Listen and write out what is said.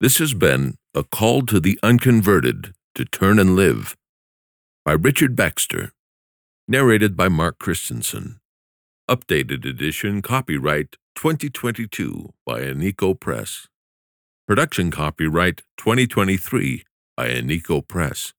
This has been A Call to the Unconverted to Turn and Live by Richard Baxter, narrated by Mark Christensen. Updated edition copyright 2022 by Aneko Press. Production copyright 2023 by Aneko Press.